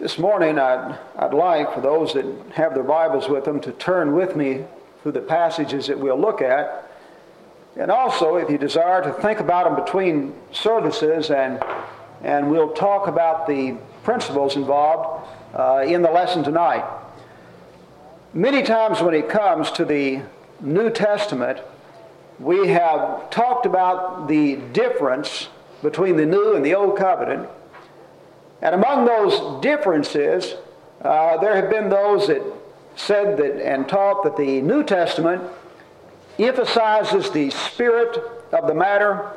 This morning, I'd, I'd like for those that have their Bibles with them to turn with me through the passages that we'll look at. And also, if you desire, to think about them between services, and, and we'll talk about the principles involved uh, in the lesson tonight. Many times when it comes to the New Testament, we have talked about the difference between the New and the Old Covenant. And among those differences, uh, there have been those that said that and taught that the New Testament emphasizes the spirit of the matter,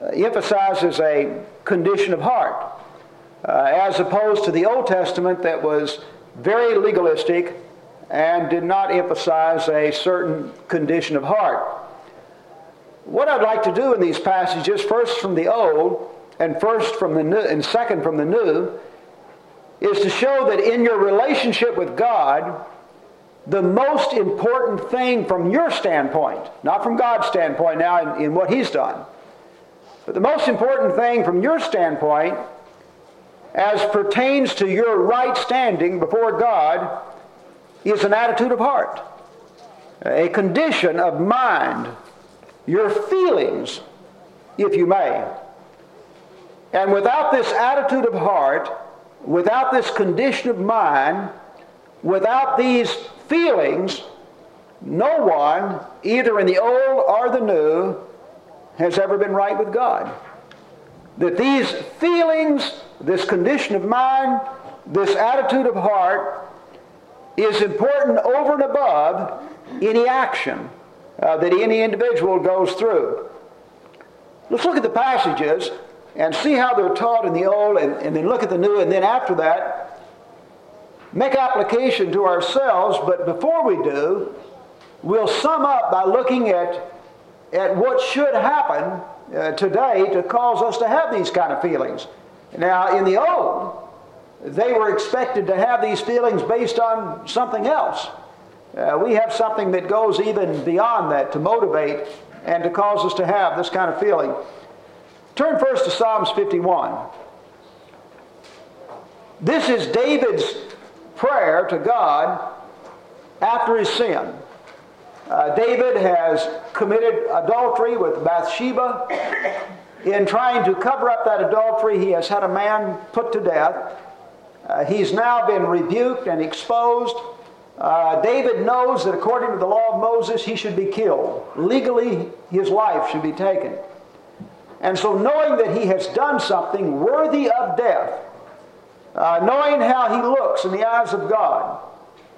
uh, emphasizes a condition of heart, uh, as opposed to the Old Testament that was very legalistic and did not emphasize a certain condition of heart. What I'd like to do in these passages, first from the Old and first from the new and second from the new is to show that in your relationship with God, the most important thing from your standpoint, not from God's standpoint now in, in what He's done, but the most important thing from your standpoint as pertains to your right standing before God is an attitude of heart, a condition of mind, your feelings, if you may. And without this attitude of heart, without this condition of mind, without these feelings, no one, either in the old or the new, has ever been right with God. That these feelings, this condition of mind, this attitude of heart, is important over and above any action uh, that any individual goes through. Let's look at the passages and see how they're taught in the old and, and then look at the new and then after that make application to ourselves. But before we do we'll sum up by looking at at what should happen uh, today to cause us to have these kind of feelings. Now in the old they were expected to have these feelings based on something else. Uh, we have something that goes even beyond that to motivate and to cause us to have this kind of feeling Turn first to Psalms 51. This is David's prayer to God after his sin. Uh, David has committed adultery with Bathsheba. In trying to cover up that adultery, he has had a man put to death. Uh, he's now been rebuked and exposed. Uh, David knows that according to the law of Moses, he should be killed. Legally, his life should be taken. And so, knowing that he has done something worthy of death, uh, knowing how he looks in the eyes of God,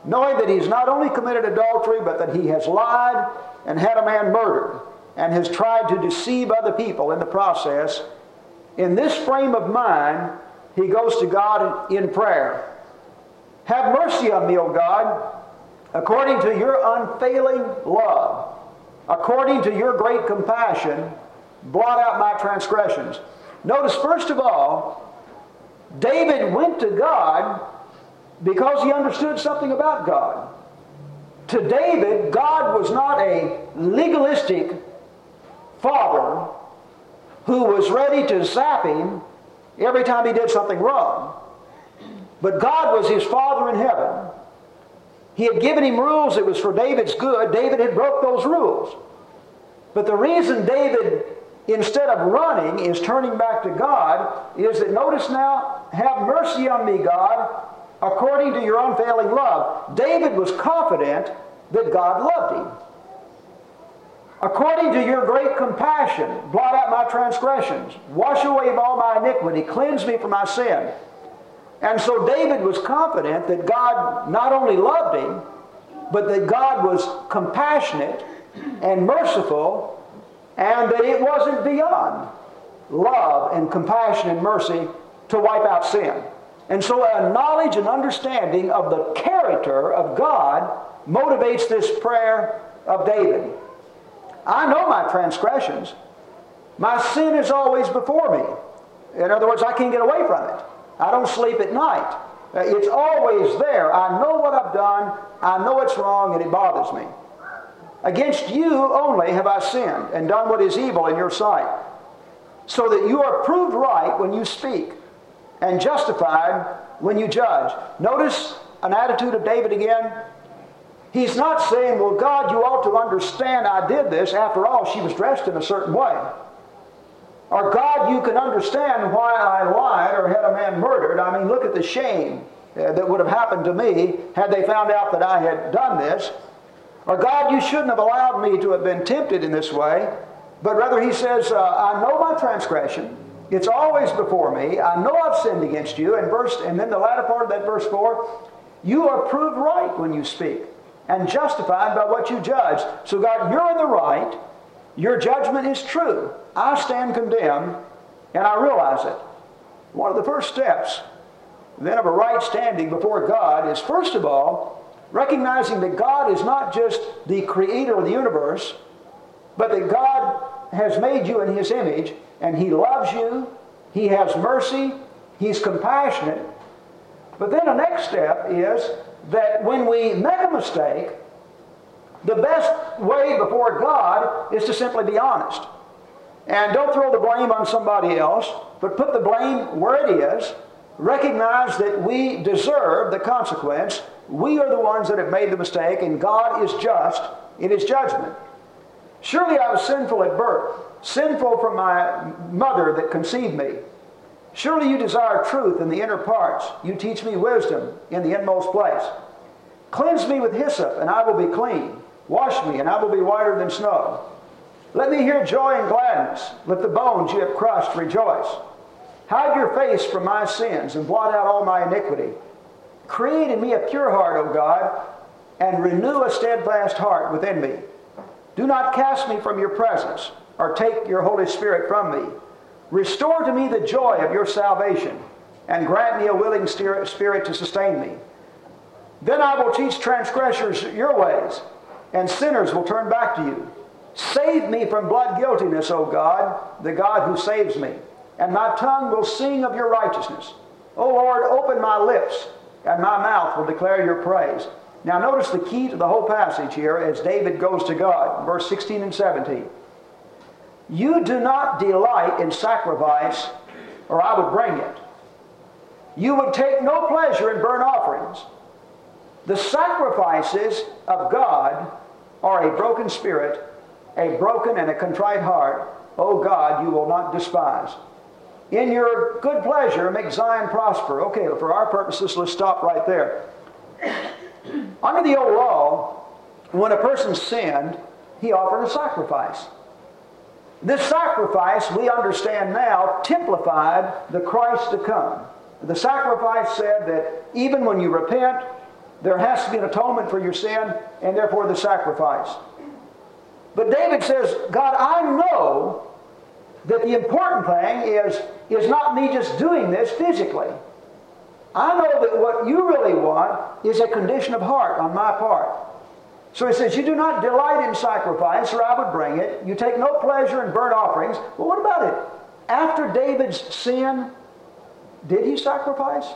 knowing that he's not only committed adultery, but that he has lied and had a man murdered and has tried to deceive other people in the process, in this frame of mind, he goes to God in prayer. Have mercy on me, O God, according to your unfailing love, according to your great compassion blot out my transgressions. Notice, first of all, David went to God because he understood something about God. To David, God was not a legalistic father who was ready to zap him every time he did something wrong. But God was his Father in heaven. He had given him rules. It was for David's good. David had broke those rules. But the reason David instead of running, is turning back to God, is that notice now, have mercy on me, God, according to your unfailing love. David was confident that God loved him. According to your great compassion, blot out my transgressions, wash away all my iniquity, cleanse me from my sin. And so David was confident that God not only loved him, but that God was compassionate and merciful and that it wasn't beyond love and compassion and mercy to wipe out sin. And so a knowledge and understanding of the character of God motivates this prayer of David. I know my transgressions. My sin is always before me. In other words, I can't get away from it. I don't sleep at night. Uh, it's always there. I know what I've done. I know it's wrong and it bothers me. Against you only have I sinned and done what is evil in your sight, so that you are proved right when you speak, and justified when you judge. Notice an attitude of David again. He's not saying, Well, God, you ought to understand I did this. After all, she was dressed in a certain way. Or, God, you can understand why I lied or had a man murdered. I mean, look at the shame uh, that would have happened to me had they found out that I had done this. Or, God, you shouldn't have allowed me to have been tempted in this way. But rather, he says, uh, I know my transgression. It's always before me. I know I've sinned against you. And, verse, and then the latter part of that verse 4 you are proved right when you speak and justified by what you judge. So, God, you're in the right. Your judgment is true. I stand condemned, and I realize it. One of the first steps, then, of a right standing before God is, first of all, recognizing that God is not just the creator of the universe, but that God has made you in His image, and He loves you, He has mercy, He's compassionate. But then the next step is that when we make a mistake, the best way before God is to simply be honest. And don't throw the blame on somebody else, but put the blame where it is. Recognize that we deserve the consequence. We are the ones that have made the mistake, and God is just in His judgment. Surely I was sinful at birth, sinful from my mother that conceived me. Surely you desire truth in the inner parts. You teach me wisdom in the inmost place. Cleanse me with hyssop, and I will be clean. Wash me, and I will be whiter than snow. Let me hear joy and gladness. Let the bones you have crushed rejoice. Hide your face from my sins and blot out all my iniquity. Create in me a pure heart, O God, and renew a steadfast heart within me. Do not cast me from your presence or take your Holy Spirit from me. Restore to me the joy of your salvation and grant me a willing spirit to sustain me. Then I will teach transgressors your ways, and sinners will turn back to you. Save me from blood guiltiness, O God, the God who saves me, and my tongue will sing of your righteousness. O Lord, open my lips, and my mouth will declare your praise. Now, notice the key to the whole passage here as David goes to God, verse 16 and 17. You do not delight in sacrifice, or I would bring it. You would take no pleasure in burnt offerings. The sacrifices of God are a broken spirit, a broken and a contrite heart. O God, you will not despise. In your good pleasure, make Zion prosper. Okay, for our purposes, let's stop right there. Under the old law, when a person sinned, he offered a sacrifice. This sacrifice, we understand now, typified the Christ to come. The sacrifice said that even when you repent, there has to be an atonement for your sin, and therefore the sacrifice. But David says, God, I know that the important thing is, is not me just doing this physically. I know that what you really want is a condition of heart on my part. So he says, You do not delight in sacrifice, or I would bring it. You take no pleasure in burnt offerings. Well, what about it? After David's sin, did he sacrifice?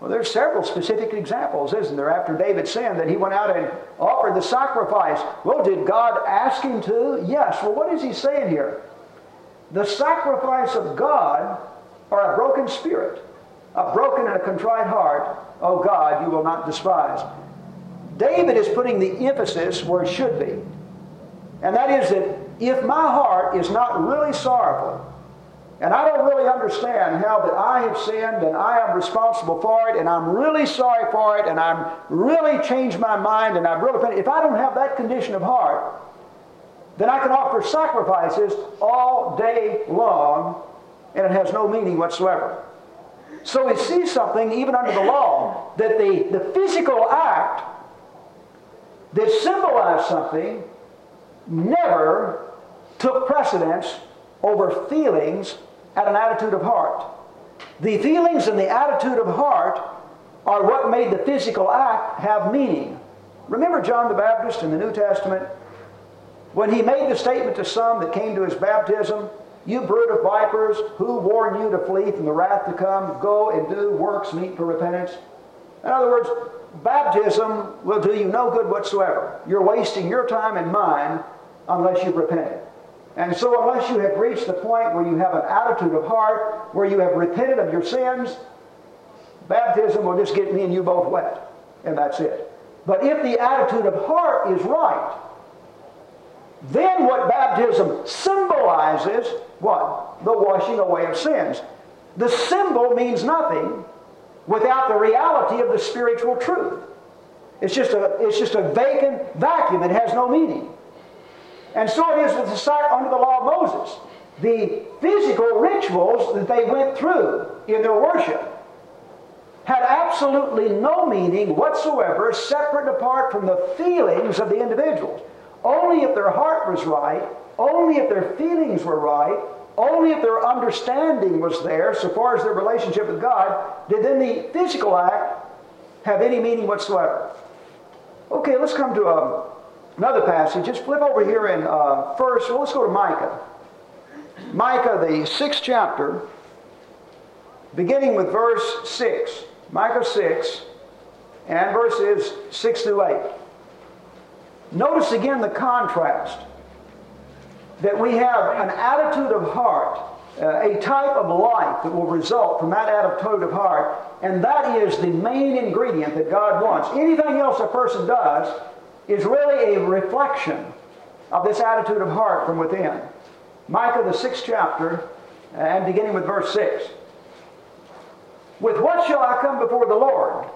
Well, there's several specific examples, isn't there? After David sinned, that he went out and offered the sacrifice. Well, did God ask him to? Yes. Well, what is he saying here? The sacrifice of God are a broken spirit, a broken and a contrite heart. Oh God, you will not despise. David is putting the emphasis where it should be. And that is that if my heart is not really sorrowful, and I don't really understand how that I have sinned and I am responsible for it and I'm really sorry for it and I'm really changed my mind and I've really, if I don't have that condition of heart, then I can offer sacrifices all day long and it has no meaning whatsoever. So we see something even under the law that the, the physical act that symbolized something never took precedence over feelings and an attitude of heart. The feelings and the attitude of heart are what made the physical act have meaning. Remember John the Baptist in the New Testament? When he made the statement to some that came to his baptism, You brood of vipers, who warned you to flee from the wrath to come? Go and do works meet for repentance. In other words, baptism will do you no good whatsoever. You're wasting your time and mine unless you've repented. And so, unless you have reached the point where you have an attitude of heart, where you have repented of your sins, baptism will just get me and you both wet. And that's it. But if the attitude of heart is right, then what baptism symbolizes, what? The washing away of sins. The symbol means nothing without the reality of the spiritual truth. It's just a, it's just a vacant vacuum. It has no meaning. And so it is with the under the law of Moses. The physical rituals that they went through in their worship had absolutely no meaning whatsoever, separate apart from the feelings of the individuals. Only if their heart was right, only if their feelings were right, only if their understanding was there, so far as their relationship with God, did then the physical act have any meaning whatsoever. Okay, let's come to um, another passage. Just flip over here in uh, first, well, let's go to Micah. Micah, the sixth chapter, beginning with verse 6. Micah 6 and verses 6 through 8. Notice again the contrast that we have an attitude of heart, uh, a type of life that will result from that attitude of heart, and that is the main ingredient that God wants. Anything else a person does is really a reflection of this attitude of heart from within. Micah, the sixth chapter, and beginning with verse 6. With what shall I come before the Lord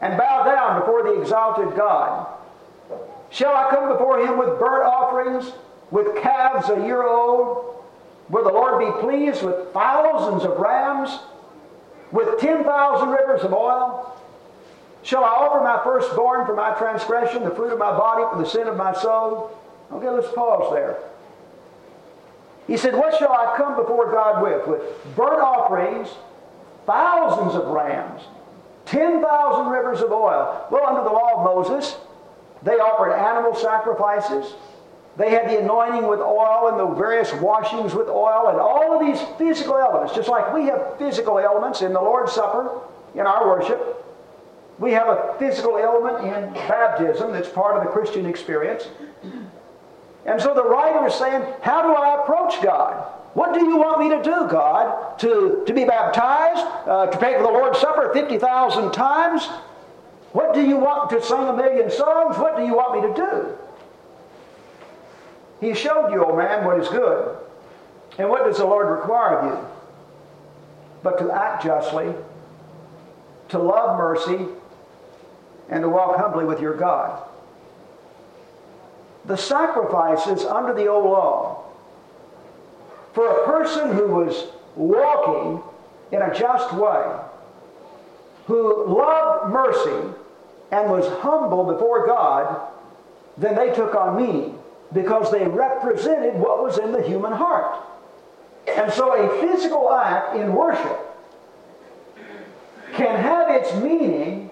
and bow down before the exalted God? Shall I come before him with burnt offerings, with calves a year old? Will the Lord be pleased with thousands of rams, with 10,000 rivers of oil? Shall I offer my firstborn for my transgression, the fruit of my body for the sin of my soul? Okay, let's pause there. He said, What shall I come before God with? With burnt offerings, thousands of rams, 10,000 rivers of oil. Well, under the law of Moses, they offered animal sacrifices. They had the anointing with oil and the various washings with oil and all of these physical elements, just like we have physical elements in the Lord's Supper, in our worship. We have a physical element in baptism that's part of the Christian experience. And so the writer is saying, How do I approach God? What do you want me to do, God? To, to be baptized? Uh, to pay for the Lord's Supper 50,000 times? What do you want to sing a million songs? What do you want me to do? He showed you, O oh man, what is good. And what does the Lord require of you? But to act justly, to love mercy, and to walk humbly with your God. The sacrifices under the old law for a person who was walking in a just way, who loved mercy and was humble before God, then they took on meaning because they represented what was in the human heart. And so a physical act in worship can have its meaning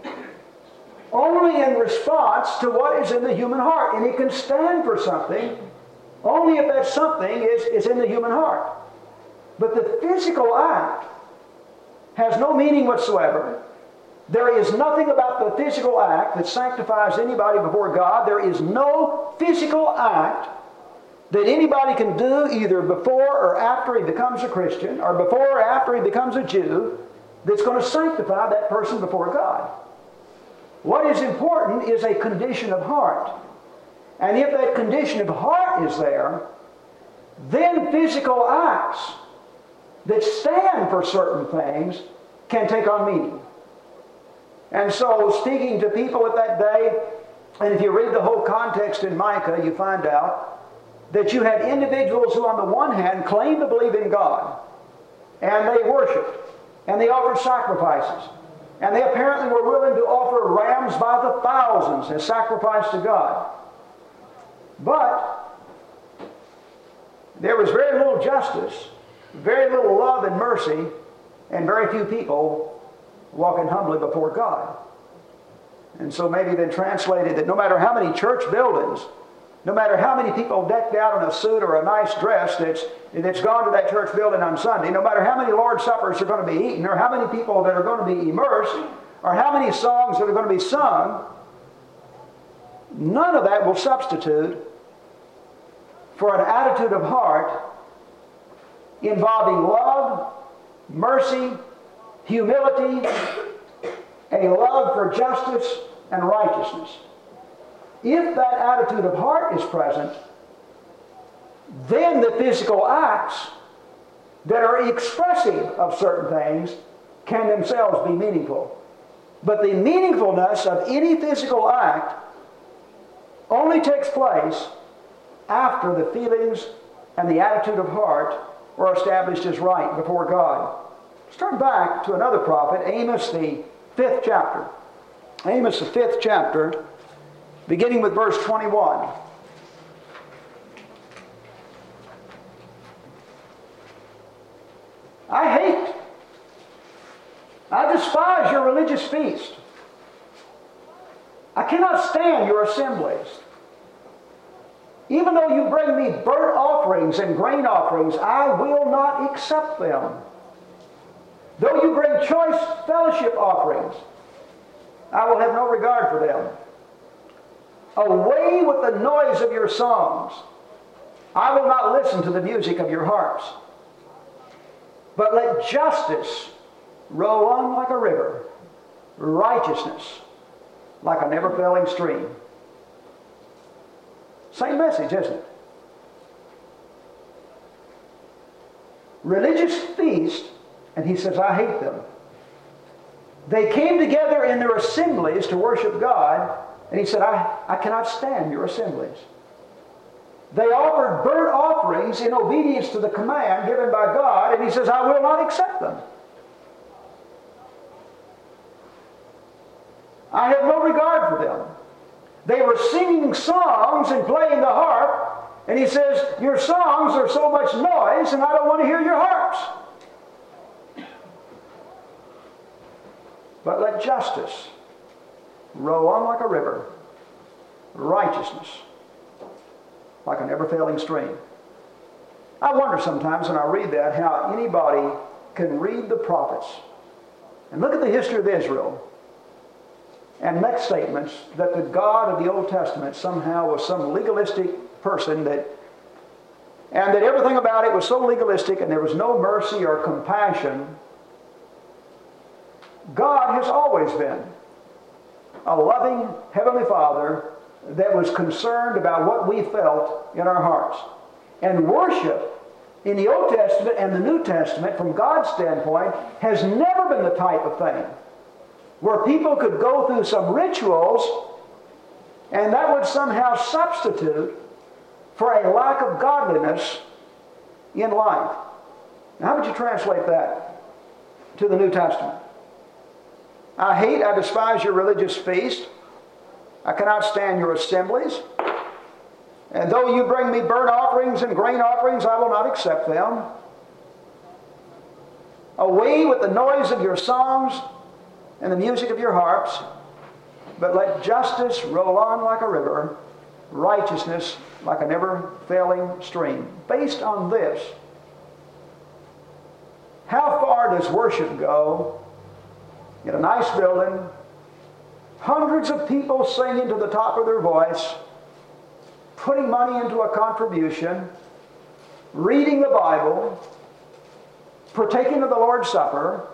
only in response to what is in the human heart. And it can stand for something only if that something is, is in the human heart. But the physical act has no meaning whatsoever. There is nothing about the physical act that sanctifies anybody before God. There is no physical act that anybody can do either before or after he becomes a Christian or before or after he becomes a Jew that's going to sanctify that person before God. What is important is a condition of heart. And if that condition of heart is there, then physical acts that stand for certain things can take on meaning. And so, speaking to people at that day, and if you read the whole context in Micah, you find out that you had individuals who, on the one hand, claimed to believe in God, and they worshiped, and they offered sacrifices, and they apparently were willing to offer rams by the thousands as sacrifice to God. But there was very little justice, very little love and mercy, and very few people walking humbly before God. And so maybe then translated that no matter how many church buildings, no matter how many people decked out in a suit or a nice dress that's, that's gone to that church building on Sunday, no matter how many Lord's Suppers are going to be eaten, or how many people that are going to be immersed, or how many songs that are going to be sung, none of that will substitute for an attitude of heart involving love, mercy, humility, a love for justice and righteousness. If that attitude of heart is present, then the physical acts that are expressive of certain things can themselves be meaningful. But the meaningfulness of any physical act only takes place after the feelings and the attitude of heart are established as right before God. Let's turn back to another prophet, Amos, the fifth chapter. Amos, the fifth chapter, beginning with verse 21. I hate, I despise your religious feast. I cannot stand your assemblies. Even though you bring me burnt offerings and grain offerings, I will not accept them. Though you bring choice fellowship offerings, I will have no regard for them. Away with the noise of your songs. I will not listen to the music of your harps. But let justice roll on like a river, righteousness like a never failing stream. Same message, isn't it? Religious feast, and he says, I hate them. They came together in their assemblies to worship God, and he said, I, I cannot stand your assemblies. They offered burnt offerings in obedience to the command given by God, and he says, I will not accept them. I have no regard for them. They were singing songs and playing the harp, and he says, Your songs are so much noise, and I don't want to hear your harps. But let justice roll on like a river, righteousness like a never failing stream. I wonder sometimes when I read that how anybody can read the prophets and look at the history of Israel and make statements that the God of the Old Testament somehow was some legalistic person that and that everything about it was so legalistic and there was no mercy or compassion. God has always been a loving Heavenly Father that was concerned about what we felt in our hearts. And worship in the Old Testament and the New Testament, from God's standpoint, has never been the type of thing where people could go through some rituals and that would somehow substitute for a lack of godliness in life. Now, how would you translate that to the New Testament? I hate, I despise your religious feast. I cannot stand your assemblies. And though you bring me burnt offerings and grain offerings, I will not accept them. Away with the noise of your songs and the music of your harps, but let justice roll on like a river, righteousness like a never failing stream. Based on this, how far does worship go in a nice building Hundreds of people singing to the top of their voice, putting money into a contribution, reading the Bible, partaking of the Lord's Supper,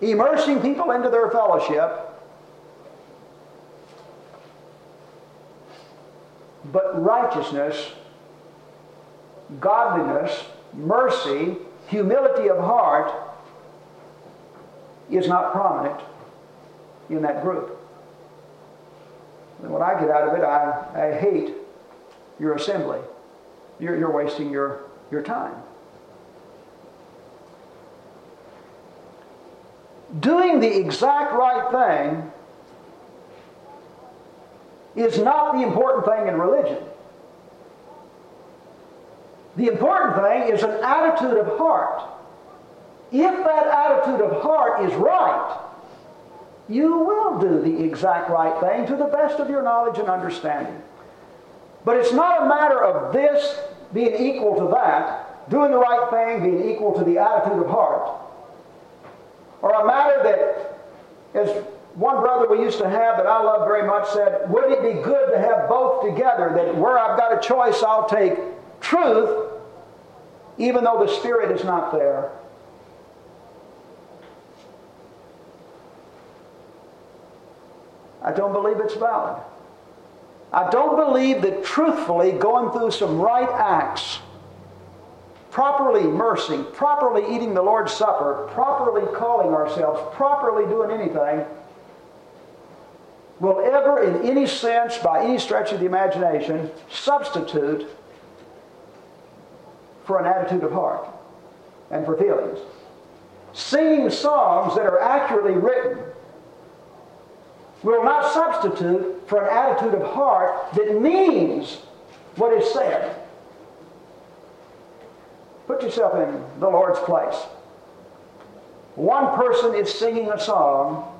immersing people into their fellowship. But righteousness, godliness, mercy, humility of heart is not prominent in that group. And what I get out of it, I, I hate your assembly. You're, you're wasting your, your time. Doing the exact right thing is not the important thing in religion. The important thing is an attitude of heart. If that attitude of heart is right, you will do the exact right thing to the best of your knowledge and understanding. But it's not a matter of this being equal to that, doing the right thing being equal to the attitude of heart, or a matter that, as one brother we used to have that I love very much said, would it be good to have both together? That where I've got a choice, I'll take truth even though the Spirit is not there. I don't believe it's valid. I don't believe that truthfully going through some right acts, properly mercy, properly eating the Lord's Supper, properly calling ourselves, properly doing anything, will ever, in any sense, by any stretch of the imagination, substitute for an attitude of heart and for feelings. Singing songs that are accurately written will not substitute for an attitude of heart that means what is said. Put yourself in the Lord's place. One person is singing a song,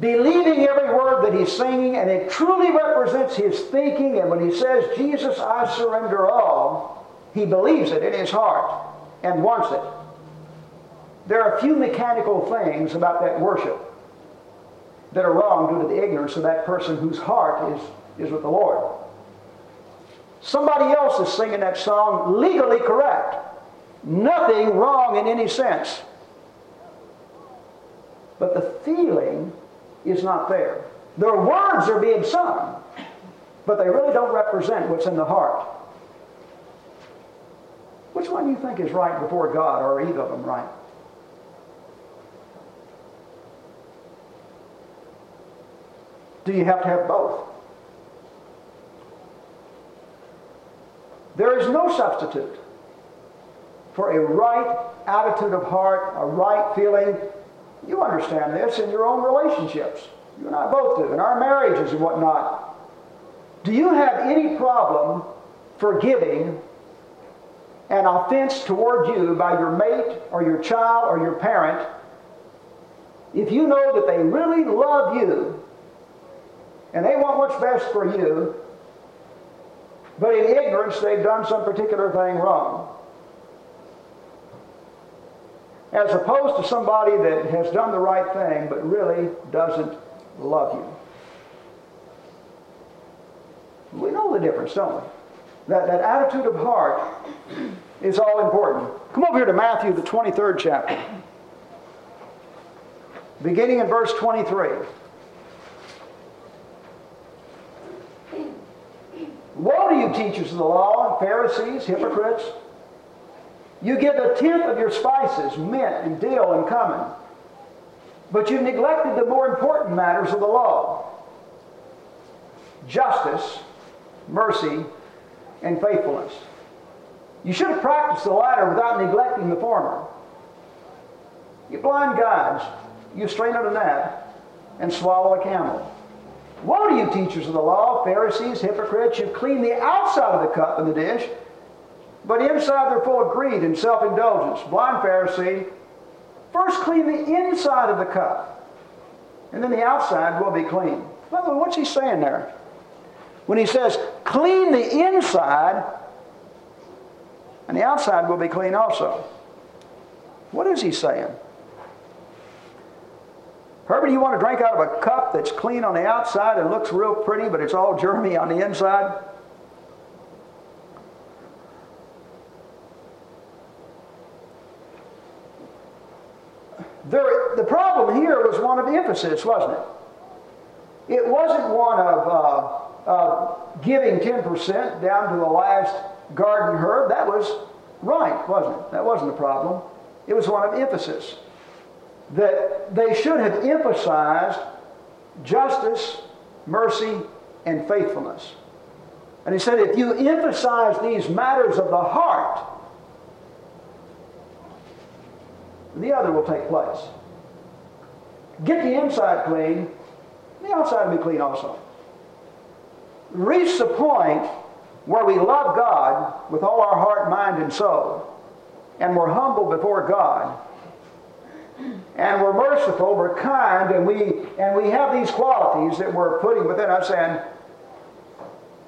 believing every word that he's singing, and it truly represents his thinking. And when he says, Jesus, I surrender all, he believes it in his heart and wants it. There are a few mechanical things about that worship that are wrong due to the ignorance of that person whose heart is, is with the Lord. Somebody else is singing that song legally correct. Nothing wrong in any sense. But the feeling is not there. Their words are being sung, but they really don't represent what's in the heart. Which one do you think is right before God, or either of them right? Do you have to have both? There is no substitute for a right attitude of heart, a right feeling. You understand this in your own relationships. You and I both do, in our marriages and whatnot. Do you have any problem forgiving an offense toward you by your mate or your child or your parent if you know that they really love you and they want what's best for you, but in ignorance they've done some particular thing wrong? As opposed to somebody that has done the right thing but really doesn't love you. We know the difference, don't we? That, that attitude of heart is all important. Come over here to Matthew, the 23rd chapter. Beginning in verse 23. Woe to you, teachers of the law, Pharisees, hypocrites! You give a tenth of your spices, mint and dill and cumin, but you've neglected the more important matters of the law justice, mercy, and faithfulness. You should have practiced the latter without neglecting the former. You blind guides, you strain at a gnat and swallow a camel. Woe to you, teachers of the law, Pharisees, hypocrites! You clean the outside of the cup and the dish, but inside they're full of greed and self indulgence. Blind Pharisee, first clean the inside of the cup, and then the outside will be clean. What's he saying there? When he says, clean the inside, and the outside will be clean also. What is he saying? Herbert, you want to drink out of a cup that's clean on the outside and looks real pretty, but it's all germy on the inside? There, the problem here was one of emphasis, wasn't it? It wasn't one of uh, uh, giving 10% down to the last garden herb. That was right, wasn't it? That wasn't the problem. It was one of emphasis that they should have emphasized justice, mercy, and faithfulness. And he said, if you emphasize these matters of the heart, the other will take place. Get the inside clean, the outside will be clean also. Reach the point where we love God with all our heart, mind, and soul, and we're humble before God and we're merciful, we're kind, and we and we have these qualities that we're putting within us, and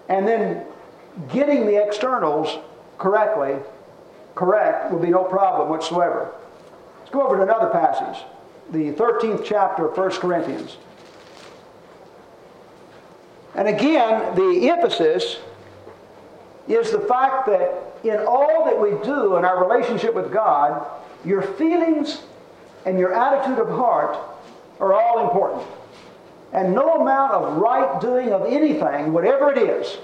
and then getting the externals correctly, correct, will be no problem whatsoever. Let's go over to another passage, the 13th chapter of 1 Corinthians. And again, the emphasis is the fact that in all that we do in our relationship with God, your feelings and your attitude of heart are all important. And no amount of right doing of anything, whatever it is,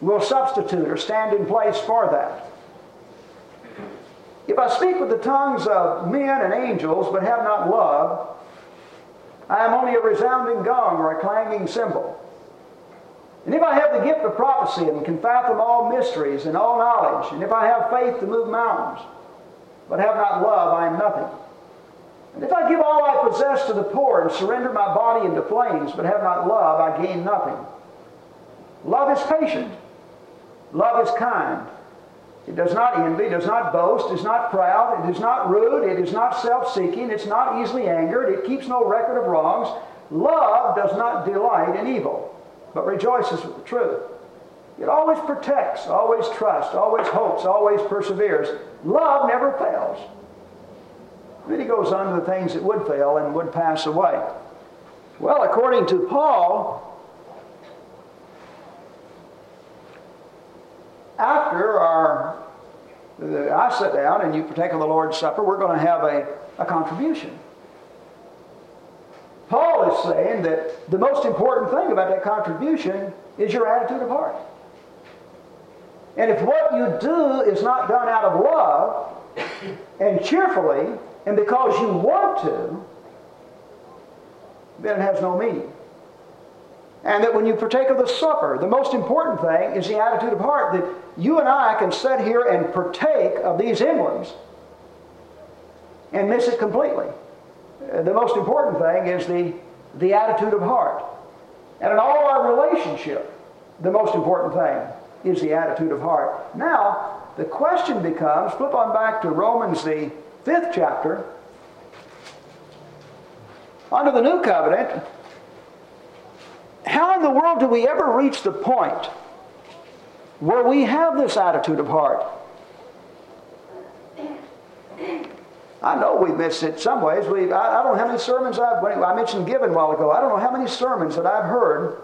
will substitute or stand in place for that. If I speak with the tongues of men and angels but have not love, I am only a resounding gong or a clanging cymbal. And if I have the gift of prophecy and can fathom all mysteries and all knowledge, and if I have faith to move mountains, but have not love, I am nothing. And if I give all I possess to the poor and surrender my body into flames, but have not love, I gain nothing. Love is patient. Love is kind. It does not envy, does not boast, is not proud, it is not rude, it is not self seeking, it's not easily angered, it keeps no record of wrongs. Love does not delight in evil, but rejoices with the truth. It always protects, always trusts, always hopes, always perseveres. Love never fails. Then he goes on to the things that would fail and would pass away. Well, according to Paul, after our I sit down and you partake of the Lord's Supper, we're going to have a, a contribution. Paul is saying that the most important thing about that contribution is your attitude of heart. And if what you do is not done out of love and cheerfully and because you want to, then it has no meaning. And that when you partake of the supper, the most important thing is the attitude of heart that you and I can sit here and partake of these emblems and miss it completely. Uh, the most important thing is the, the attitude of heart. And in all our relationship, the most important thing is the attitude of heart. Now, the question becomes flip on back to Romans, the fifth chapter. Under the new covenant, how in the world do we ever reach the point where we have this attitude of heart? I know we miss it some ways. We, I, I, don't know how many sermons I've, I mentioned giving a while ago, I don't know how many sermons that I've heard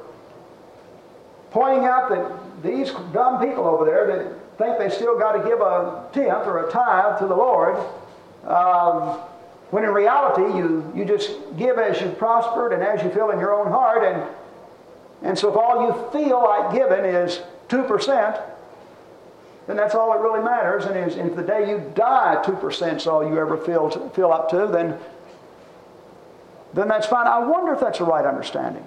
pointing out that these dumb people over there that think they still got to give a tenth or a tithe to the Lord, um, when in reality you, you just give as you've prospered and as you feel in your own heart, and and so if all you feel like giving is 2%, then that's all that really matters. And if the day you die, 2% is all you ever feel, to, feel up to, then, then that's fine. I wonder if that's a right understanding.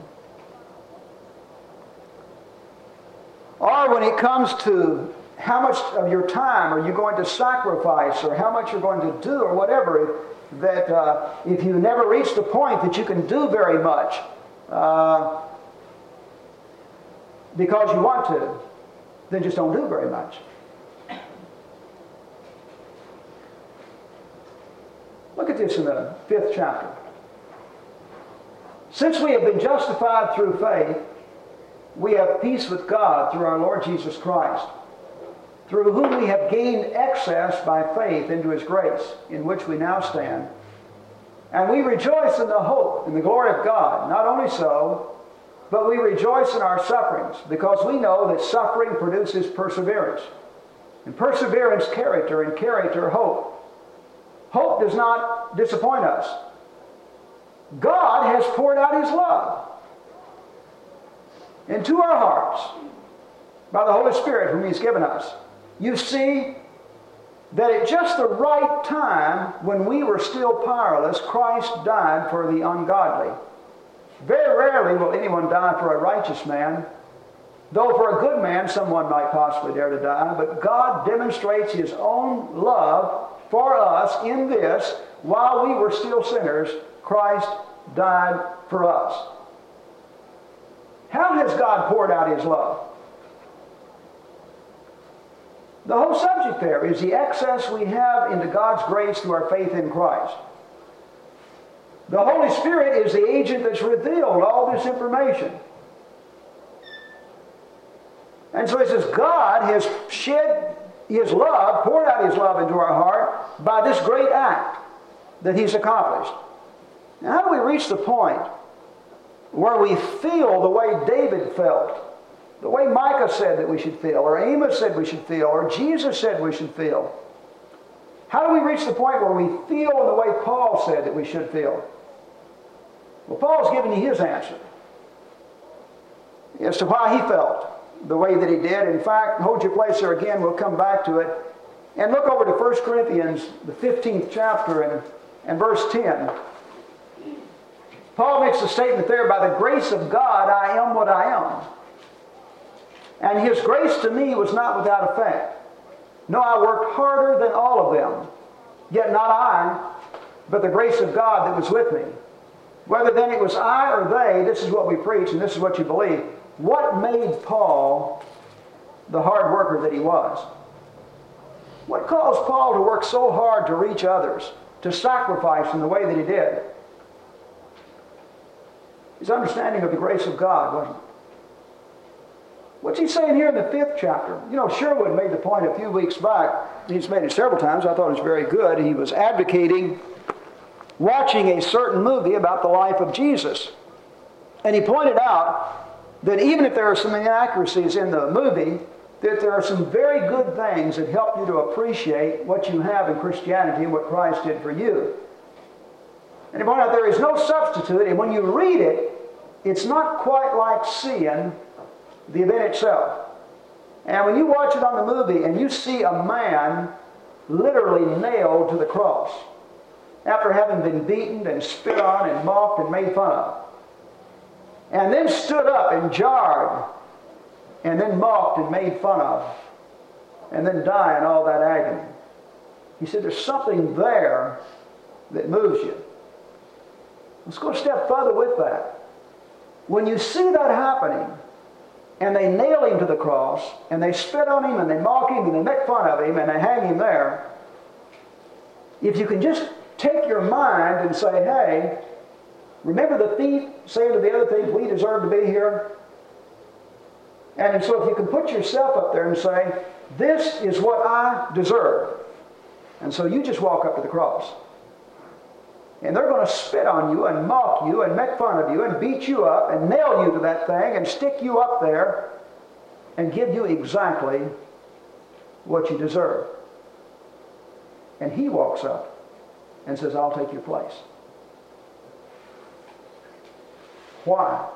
Or when it comes to how much of your time are you going to sacrifice or how much you're going to do or whatever, that uh, if you never reach the point that you can do very much, uh, because you want to, then just don't do very much. Look at this in the fifth chapter. Since we have been justified through faith, we have peace with God through our Lord Jesus Christ, through whom we have gained access by faith into his grace, in which we now stand. And we rejoice in the hope and the glory of God. Not only so, but we rejoice in our sufferings because we know that suffering produces perseverance. And perseverance, character, and character, hope. Hope does not disappoint us. God has poured out His love into our hearts by the Holy Spirit whom He's given us. You see that at just the right time, when we were still powerless, Christ died for the ungodly. Very rarely will anyone die for a righteous man, though for a good man someone might possibly dare to die. But God demonstrates His own love for us in this while we were still sinners, Christ died for us. How has God poured out His love? The whole subject there is the access we have into God's grace through our faith in Christ. The Holy Spirit is the agent that's revealed all this information. And so he says, God has shed his love, poured out his love into our heart by this great act that he's accomplished. Now, how do we reach the point where we feel the way David felt the way Micah said that we should feel, or Amos said we should feel, or Jesus said we should feel? How do we reach the point where we feel in the way Paul said that we should feel? Well, Paul's giving you his answer as to why he felt the way that he did. In fact, hold your place there again, we'll come back to it. And look over to 1 Corinthians, the 15th chapter, and, and verse 10. Paul makes a statement there by the grace of God, I am what I am. And his grace to me was not without effect. No, I worked harder than all of them. Yet not I, but the grace of God that was with me. Whether then it was I or they, this is what we preach and this is what you believe. What made Paul the hard worker that he was? What caused Paul to work so hard to reach others, to sacrifice in the way that he did? His understanding of the grace of God, wasn't it? What's he saying here in the fifth chapter? You know, Sherwood made the point a few weeks back. He's made it several times. I thought it was very good. He was advocating watching a certain movie about the life of Jesus. And he pointed out that even if there are some inaccuracies in the movie, that there are some very good things that help you to appreciate what you have in Christianity and what Christ did for you. And he pointed out there is no substitute, and when you read it, it's not quite like seeing the event itself. And when you watch it on the movie and you see a man literally nailed to the cross after having been beaten and spit on and mocked and made fun of, and then stood up and jarred and then mocked and made fun of, and then die in all that agony. He said, There's something there that moves you. Let's go a step further with that. When you see that happening, and they nail him to the cross, and they spit on him, and they mock him, and they make fun of him, and they hang him there, if you can just take your mind and say, hey, remember the thief saying to the other thief, we deserve to be here? And so if you can put yourself up there and say, this is what I deserve. And so you just walk up to the cross. And they're going to spit on you and mock you and make fun of you and beat you up and nail you to that thing and stick you up there and give you exactly what you deserve. And he walks up and says, I'll take your place. Why?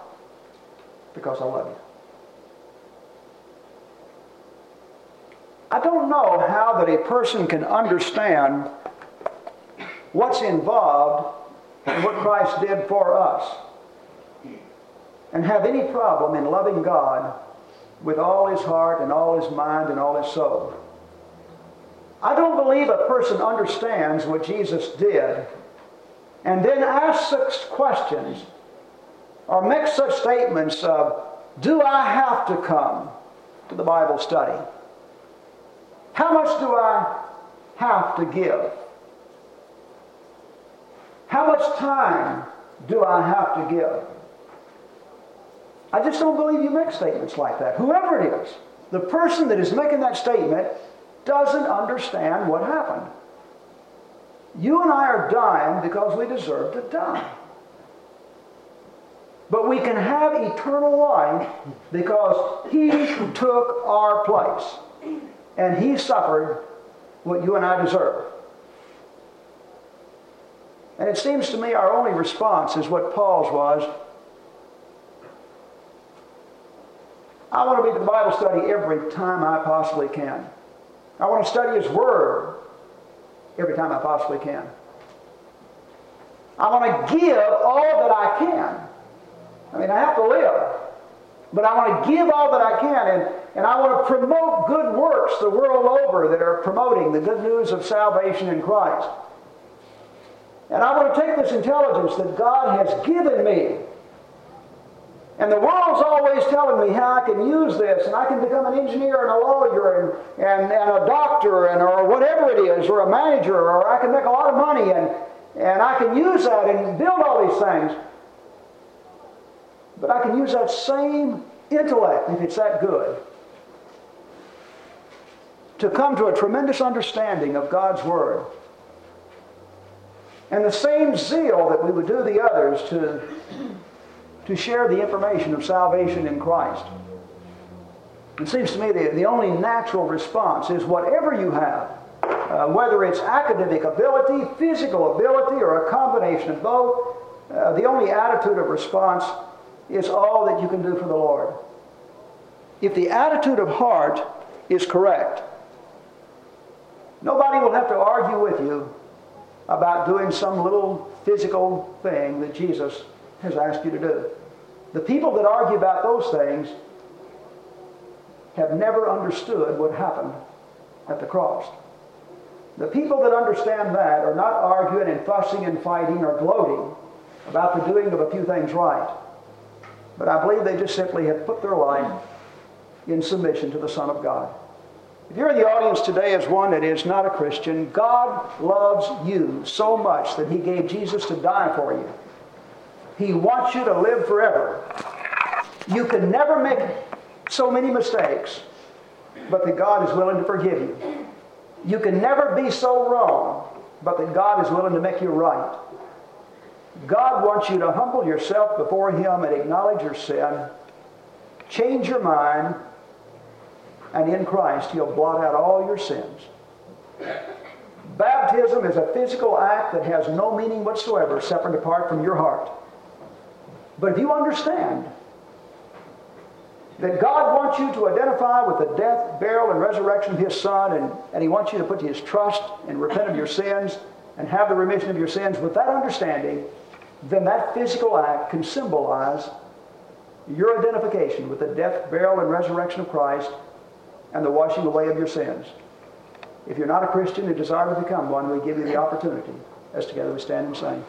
Because I love you. I don't know how that a person can understand what's involved in what Christ did for us and have any problem in loving God with all his heart and all his mind and all his soul. I don't believe a person understands what Jesus did and then asks such questions or makes such statements of, Do I have to come to the Bible study? How much do I have to give? How much time do I have to give? I just don't believe you make statements like that. Whoever it is, the person that is making that statement doesn't understand what happened. You and I are dying because we deserve to die. But we can have eternal life because He took our place. And He suffered what you and I deserve. And it seems to me our only response is what Paul's was. I want to be the Bible study every time I possibly can. I want to study His Word every time I possibly can. I want to give all that I can. I mean, I have to live. But I want to give all that I can, and, and I want to promote good works the world over that are promoting the good news of salvation in Christ. And I want to take this intelligence that God has given me. And the world's always telling me how I can use this, and I can become an engineer and a lawyer and, and, and a doctor and or whatever it is, or a manager, or I can make a lot of money and, and I can use that and build all these things. But I can use that same intellect, if it's that good, to come to a tremendous understanding of God's Word and the same zeal that we would do the others to, to share the information of salvation in Christ. It seems to me the, the only natural response is whatever you have, uh, whether it's academic ability, physical ability, or a combination of both, uh, the only attitude of response is all that you can do for the Lord. If the attitude of heart is correct, nobody will have to argue with you about doing some little physical thing that Jesus has asked you to do. The people that argue about those things have never understood what happened at the cross. The people that understand that are not arguing and fussing and fighting or gloating about the doing of a few things right. But I believe they just simply have put their life in submission to the Son of God. If you're in the audience today as one that is not a Christian, God loves you so much that He gave Jesus to die for you. He wants you to live forever. You can never make so many mistakes, but that God is willing to forgive you. You can never be so wrong, but that God is willing to make you right. God wants you to humble yourself before Him and acknowledge your sin, change your mind, and in Christ He'll blot out all your sins. Baptism is a physical act that has no meaning whatsoever separate apart from your heart. But if you understand that God wants you to identify with the death, burial, and resurrection of His Son, and, and He wants you to put His trust and repent of your sins and have the remission of your sins, with that understanding, then that physical act can symbolize your identification with the death, burial, and resurrection of Christ and the washing away of your sins. If you're not a Christian and desire to become one, we give you the opportunity as together we stand and sing.